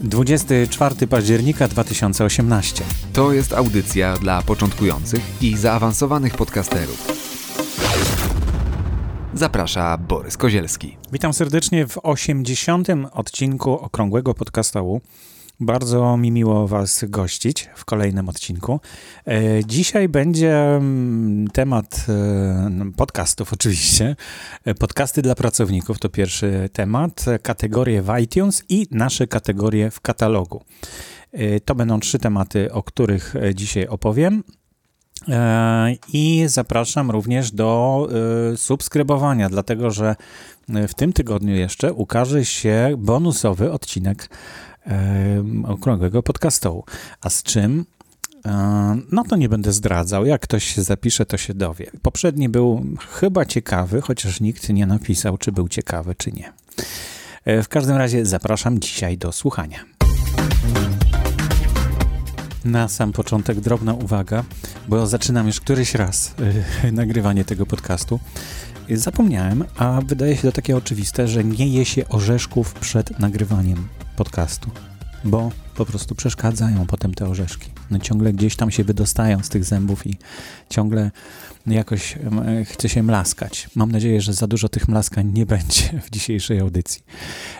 24 października 2018. To jest audycja dla początkujących i zaawansowanych podcasterów. Zaprasza Borys Kozielski. Witam serdecznie w 80. odcinku Okrągłego Podcastu. Bardzo mi miło Was gościć w kolejnym odcinku. E, dzisiaj będzie mm, temat e, podcastów, oczywiście. E, podcasty dla pracowników to pierwszy temat. Kategorie w iTunes i nasze kategorie w katalogu. To będą trzy tematy, o których dzisiaj opowiem. I zapraszam również do subskrybowania, dlatego że w tym tygodniu jeszcze ukaże się bonusowy odcinek okrągłego podcastu. A z czym? No to nie będę zdradzał. Jak ktoś się zapisze, to się dowie. Poprzedni był chyba ciekawy, chociaż nikt nie napisał, czy był ciekawy, czy nie. E, w każdym razie zapraszam dzisiaj do słuchania. Na sam początek drobna uwaga, bo zaczynam już któryś raz yy, nagrywanie tego podcastu. Zapomniałem, a wydaje się to takie oczywiste, że nie je się orzeszków przed nagrywaniem podcastu, bo po prostu przeszkadzają potem te orzeszki. No ciągle gdzieś tam się wydostają z tych zębów i ciągle jakoś chce się mlaskać. Mam nadzieję, że za dużo tych mlaskań nie będzie w dzisiejszej audycji.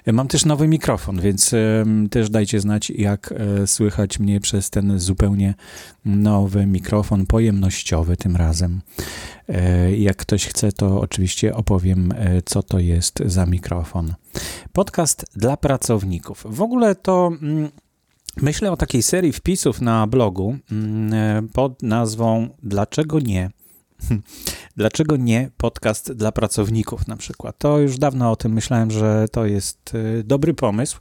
Mam też nowy mikrofon, więc też dajcie znać, jak e, słychać mnie przez ten zupełnie nowy mikrofon pojemnościowy tym razem. E, jak ktoś chce, to oczywiście opowiem, e, co to jest za mikrofon. Podcast dla pracowników. W ogóle to. Myślę o takiej serii wpisów na blogu mm, pod nazwą Dlaczego nie? Dlaczego nie podcast dla pracowników na przykład? To już dawno o tym myślałem, że to jest y, dobry pomysł,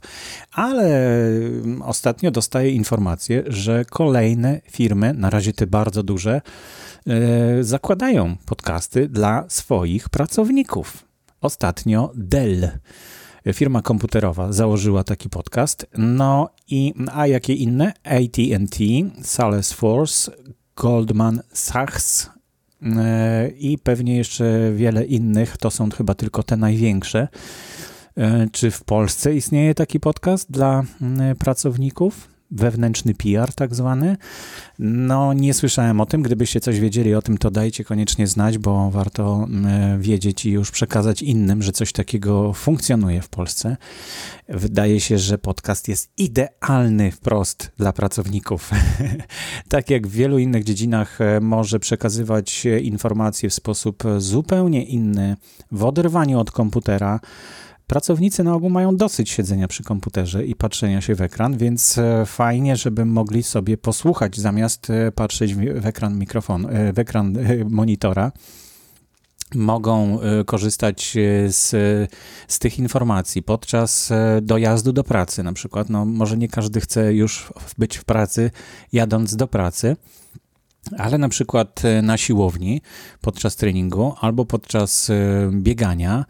ale mm, ostatnio dostaję informację, że kolejne firmy, na razie te bardzo duże, y, zakładają podcasty dla swoich pracowników. Ostatnio Dell firma komputerowa założyła taki podcast. No i a jakie inne? AT&T, Salesforce, Goldman Sachs, E, i pewnie jeszcze wiele innych. To są chyba tylko te największe. E, czy w Polsce istnieje taki podcast dla pracowników? Wewnętrzny PR tak zwany. No, nie słyszałem o tym. Gdybyście coś wiedzieli o tym, to dajcie koniecznie znać, bo warto mm, wiedzieć i już przekazać innym, że coś takiego funkcjonuje w Polsce. Wydaje się, że podcast jest idealny wprost dla pracowników. tak jak w wielu innych dziedzinach e, może przekazywać informacje w sposób zupełnie inny, w oderwaniu od komputera Pracownicy na ogół mają dosyć siedzenia przy komputerze i patrzenia się w ekran, więc e, fajnie, żeby mogli sobie posłuchać zamiast e, patrzeć w ekran mikrofonu, e, w ekran monitora mogą korzystać z, z tych informacji podczas dojazdu do pracy na przykład. No, może nie każdy chce już być w pracy jadąc do pracy, ale na przykład e, na siłowni podczas treningu, albo podczas e, biegania,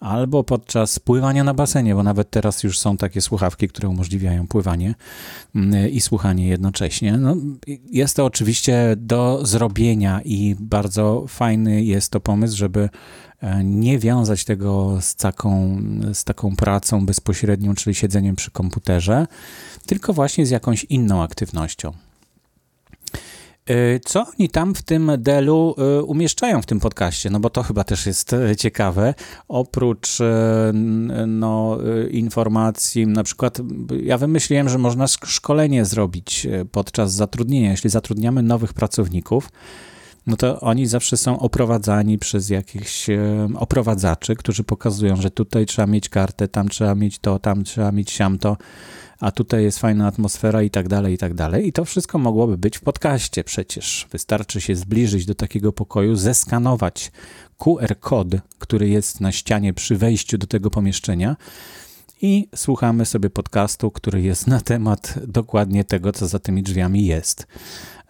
albo podczas pływania na basenie, bo nawet teraz już są takie słuchawki, które umożliwiają pływanie mm, i słuchanie jednocześnie. No, jest to oczywiście do zrobienia i bardzo fajny jest to pomysł, żeby e, nie wiązać tego z taką, z taką pracą bezpośrednią, czyli siedzeniem przy komputerze, tylko właśnie z jakąś inną aktywnością. Y, co oni tam w tym delu y, umieszczają w tym podcaście? No bo to chyba też jest y, ciekawe. Oprócz no, informacji, na przykład ja wymyśliłem, że można szkolenie zrobić podczas zatrudnienia. Jeśli zatrudniamy nowych pracowników, no to oni zawsze są oprowadzani przez jakichś oprowadzaczy, którzy pokazują, że tutaj trzeba mieć kartę, tam trzeba mieć to, tam trzeba mieć siamto a tutaj jest fajna atmosfera i tak dalej, i tak dalej. I to wszystko mogłoby być w podcaście przecież. Wystarczy się zbliżyć do takiego pokoju, zeskanować QR kod, który jest na ścianie przy wejściu do tego pomieszczenia i słuchamy sobie podcastu, który jest na temat dokładnie tego, co za tymi drzwiami jest.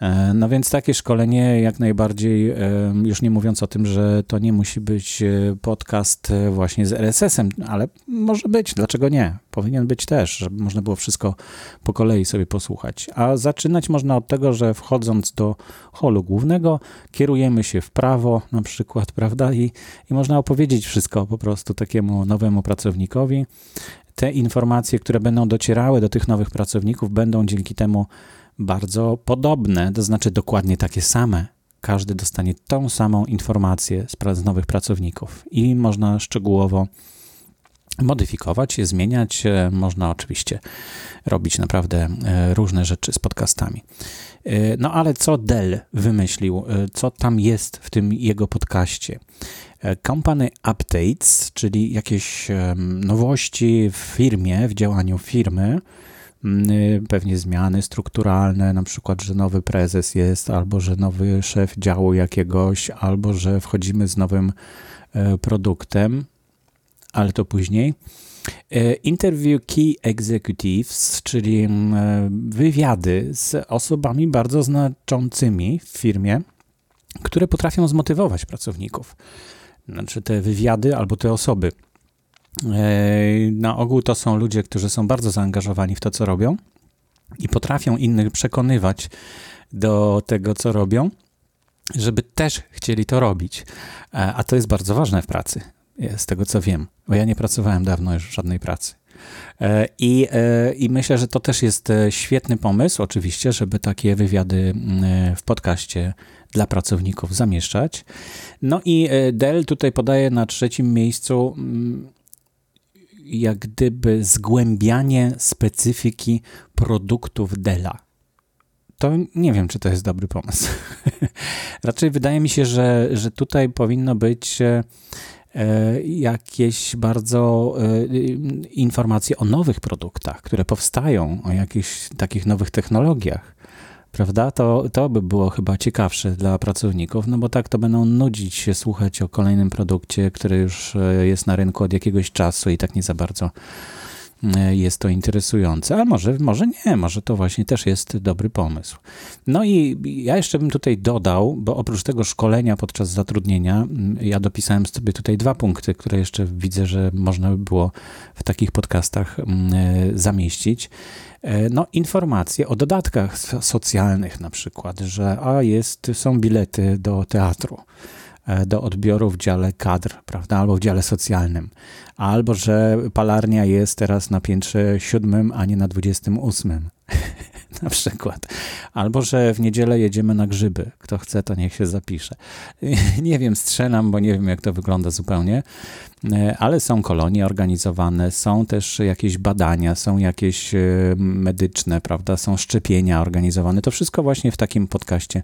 E, no więc takie szkolenie jak najbardziej, e, już nie mówiąc o tym, że to nie musi być e, podcast właśnie z RSS-em, ale może być, dlaczego nie? Powinien być też, żeby można było wszystko po kolei sobie posłuchać. A zaczynać można od tego, że wchodząc do holu głównego, kierujemy się w prawo na przykład, prawda? I, i można opowiedzieć wszystko po prostu takiemu nowemu pracownikowi. Te informacje, które będą docierały do tych nowych pracowników, będą dzięki temu bardzo podobne, to znaczy dokładnie takie same. Każdy dostanie tą samą informację z, nowych pracowników i można szczegółowo modyfikować je, zmieniać. E, można oczywiście robić naprawdę e, różne rzeczy z podcastami. E, no ale co Dell wymyślił? Co tam jest w tym jego podcaście? Company Updates, czyli jakieś nowości w firmie, w działaniu firmy, pewnie zmiany strukturalne, na przykład, że nowy prezes jest, albo że nowy szef działu jakiegoś, albo że wchodzimy z nowym e, produktem, ale to później. E, interview Key Executives, czyli e, wywiady z osobami bardzo znaczącymi w firmie, które potrafią zmotywować pracowników. Znaczy te wywiady albo te osoby na ogół to są ludzie, którzy są bardzo zaangażowani w to, co robią i potrafią innych przekonywać do tego, co robią, żeby też chcieli to robić. E, a to jest bardzo ważne w pracy, e, z tego co wiem, bo ja nie pracowałem dawno już w żadnej pracy. E, I, I myślę, że to też jest świetny pomysł, oczywiście, żeby takie wywiady w podcaście dla pracowników zamieszczać. No i Dell tutaj podaje na trzecim miejscu jak gdyby zgłębianie specyfiki produktów Dela. To nie wiem, czy to jest dobry pomysł. Raczej wydaje mi się, że, że tutaj powinno być e, jakieś bardzo e, informacje o nowych produktach, które powstają, o jakichś takich nowych technologiach prawda? To, to by było chyba ciekawsze dla pracowników, no bo tak to będą nudzić się słuchać o kolejnym produkcie, który już e, jest na rynku od jakiegoś czasu i tak nie za bardzo jest to interesujące, a może, może nie, może to właśnie też jest dobry pomysł. No i ja jeszcze bym tutaj dodał, bo oprócz tego szkolenia podczas zatrudnienia, ja dopisałem sobie tutaj dwa punkty, które jeszcze widzę, że można by było w takich podcastach e, zamieścić. E, no, informacje o dodatkach socjalnych na przykład, że a jest, są bilety do teatru, e, do odbioru w dziale kadr, prawda, albo w dziale socjalnym, albo że palarnia jest teraz na piętrze siódmym, a nie na dwudziestym ósmym. na przykład. Albo, że w niedzielę jedziemy na grzyby. Kto chce, to niech się zapisze. nie wiem, strzelam, bo nie wiem, jak to wygląda zupełnie, e, ale są kolonie organizowane, są też jakieś badania, są jakieś e, medyczne, prawda, są szczepienia organizowane. To wszystko właśnie w takim podcaście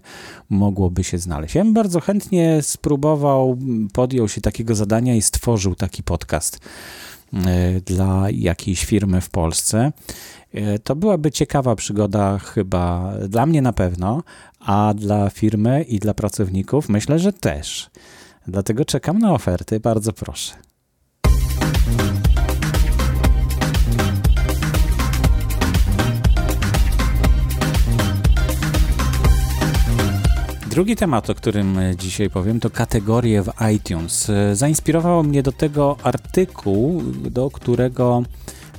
mogłoby się znaleźć. Ja bym bardzo chętnie spróbował, podjął się takiego zadania i stworzył taki podcast dla jakiejś firmy w Polsce. E, to byłaby ciekawa przygoda, chyba dla mnie na pewno, a dla firmy i dla pracowników myślę, że też. Dlatego czekam na oferty, bardzo proszę. Drugi temat, o którym dzisiaj powiem, to kategorie w iTunes. Zainspirował mnie do tego artykuł, do którego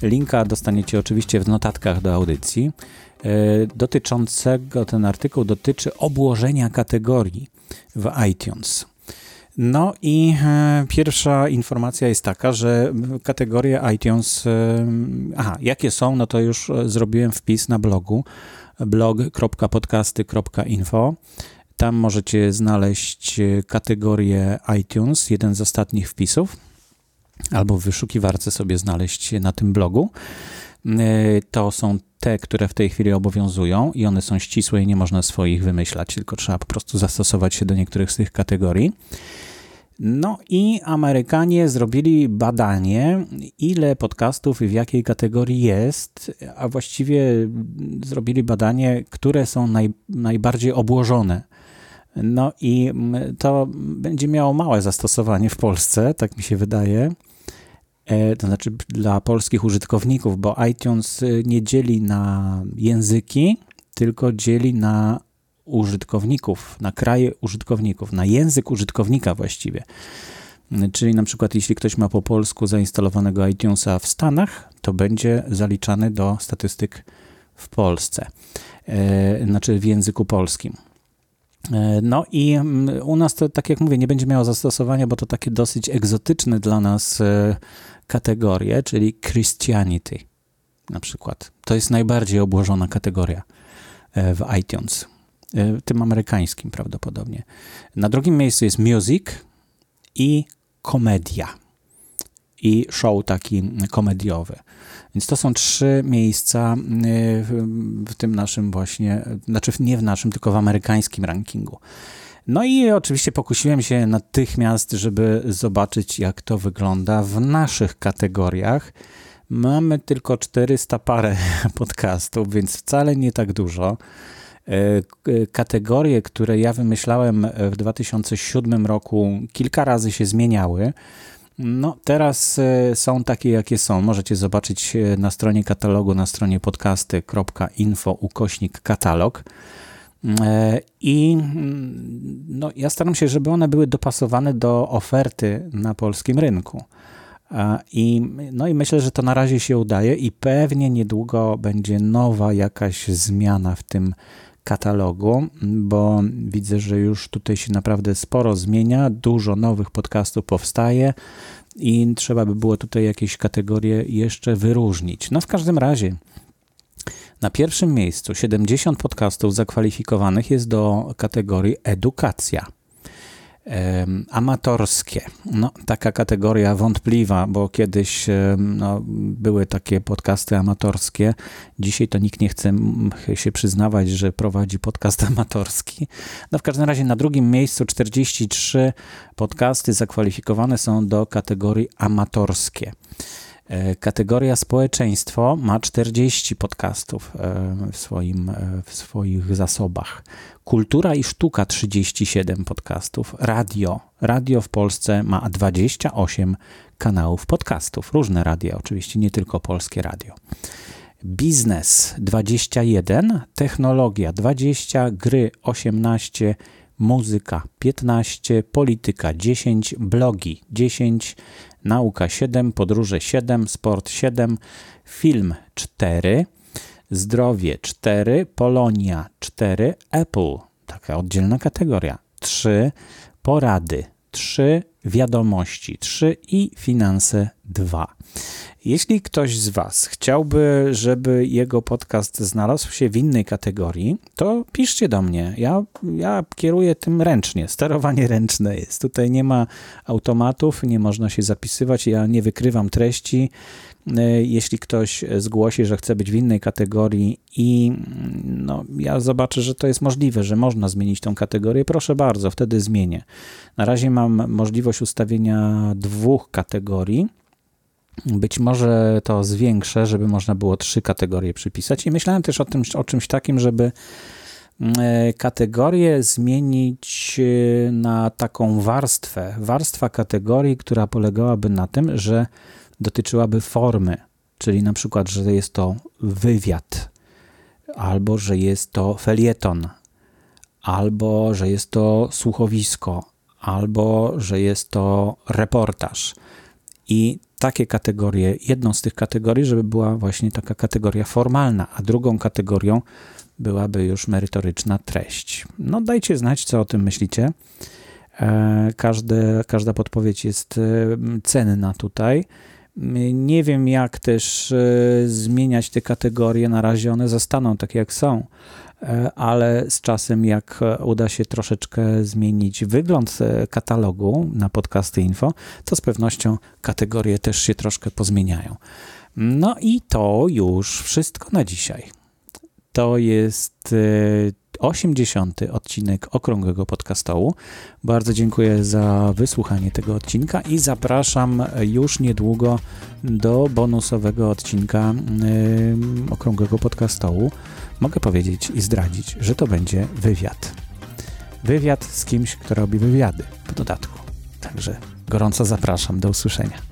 Linka dostaniecie oczywiście w notatkach do audycji. E, dotyczącego, ten artykuł dotyczy obłożenia kategorii w iTunes. No i e, pierwsza informacja jest taka, że kategorie iTunes, e, aha, jakie są, no to już zrobiłem wpis na blogu blog.podcasty.info. Tam możecie znaleźć kategorię iTunes, jeden z ostatnich wpisów albo w wyszukiwarce sobie znaleźć na tym blogu. E, to są te, które w tej chwili obowiązują i one są ścisłe i nie można swoich wymyślać, tylko trzeba po prostu zastosować się do niektórych z tych kategorii. No i Amerykanie zrobili badanie, ile podcastów i w jakiej kategorii jest, a właściwie zrobili badanie, które są naj, najbardziej obłożone. No i to będzie miało małe zastosowanie w Polsce, tak mi się wydaje. E, to znaczy dla polskich użytkowników, bo iTunes e, nie dzieli na języki, tylko dzieli na użytkowników, na kraje użytkowników, na język użytkownika właściwie. Czyli na przykład jeśli ktoś ma po polsku zainstalowanego iTunesa w Stanach, to będzie zaliczany do statystyk w Polsce, e, znaczy w języku polskim. E, no i mm, u nas to, tak jak mówię, nie będzie miało zastosowania, bo to takie dosyć egzotyczne dla nas e, kategorie, czyli Christianity na przykład. To jest najbardziej obłożona kategoria w iTunes, tym amerykańskim prawdopodobnie. Na drugim miejscu jest music i komedia i show taki komediowy. Więc to są trzy miejsca y, w tym naszym właśnie, znaczy nie w naszym, tylko w amerykańskim rankingu. No i oczywiście pokusiłem się natychmiast, żeby zobaczyć, jak to wygląda w naszych kategoriach. Mamy tylko 400 parę podcastów, więc wcale nie tak dużo. Y, kategorie, które ja wymyślałem w 2007 roku, kilka razy się zmieniały. No, teraz e, są takie, jakie są. Możecie zobaczyć e, na stronie katalogu, na stronie podcasty.info ukośnik katalog. E, I mm, no, ja staram się, żeby one były dopasowane do oferty na polskim rynku. I, no i myślę, że to na razie się udaje i pewnie niedługo będzie nowa jakaś zmiana w tym katalogu, bo widzę, że już tutaj się naprawdę sporo zmienia, dużo nowych podcastów powstaje i trzeba by było tutaj jakieś kategorie jeszcze wyróżnić. No w każdym razie. Na pierwszym miejscu 70 podcastów zakwalifikowanych jest do kategorii edukacja amatorskie. No, taka kategoria wątpliwa, bo kiedyś no, były takie podcasty amatorskie. Dzisiaj to nikt nie chce się przyznawać, że prowadzi podcast amatorski. No, w każdym razie na drugim miejscu 43 podcasty zakwalifikowane są do kategorii amatorskie. E, kategoria społeczeństwo ma 40 podcastów e, w, swoim, e, w swoich zasobach. Kultura i sztuka 37 podcastów. Radio. Radio w Polsce ma 28 kanałów podcastów. Różne radia, oczywiście, nie tylko polskie radio. Biznes 21, technologia 20, gry 18, muzyka 15, polityka 10, blogi 10, nauka 7, podróże 7, sport 7, film 4, zdrowie 4, Polonia 4, Apple, taka oddzielna kategoria. 3, porady 3, wiadomości 3 i finanse 2. Jeśli ktoś z Was chciałby, żeby jego podcast znalazł się w innej kategorii, to piszcie do mnie. Ja, ja kieruję tym ręcznie. Sterowanie ręczne jest. Tutaj nie ma automatów, nie można się zapisywać. Ja nie wykrywam treści. E, jeśli ktoś zgłosi, że chce być w innej kategorii i no, ja zobaczę, że to jest możliwe, że można zmienić tą kategorię, proszę bardzo, wtedy zmienię. Na razie mam możliwość ustawienia dwóch kategorii być może to zwiększę, żeby można było trzy kategorie przypisać. I myślałem też o, tym, o czymś takim, żeby mm, e, kategorię zmienić e, na taką warstwę. Warstwa kategorii, która polegałaby na tym, że dotyczyłaby formy, czyli na przykład, że jest to wywiad, albo że jest to felieton, albo że jest to słuchowisko, albo że jest to reportaż. I takie kategorie, jedną z tych kategorii, żeby była właśnie taka kategoria formalna, a drugą kategorią byłaby już merytoryczna treść. No dajcie znać, co o tym myślicie. E, każde, każda podpowiedź jest e, cenna tutaj. Nie wiem, jak też e, zmieniać te kategorie. Na razie one zostaną takie, jak są. E, ale z czasem, jak uda się troszeczkę zmienić wygląd e, katalogu na podcasty info, to z pewnością kategorie też się troszkę pozmieniają. No i to już wszystko na dzisiaj. To jest 80. E, odcinek Okrągłego Podcastołu. Bardzo dziękuję za wysłuchanie tego odcinka i zapraszam już niedługo do bonusowego odcinka Okrągłego Podcastołu mogę powiedzieć i zdradzić, że to będzie wywiad. Wywiad z kimś, kto robi wywiady w dodatku. Także gorąco zapraszam. Do usłyszenia.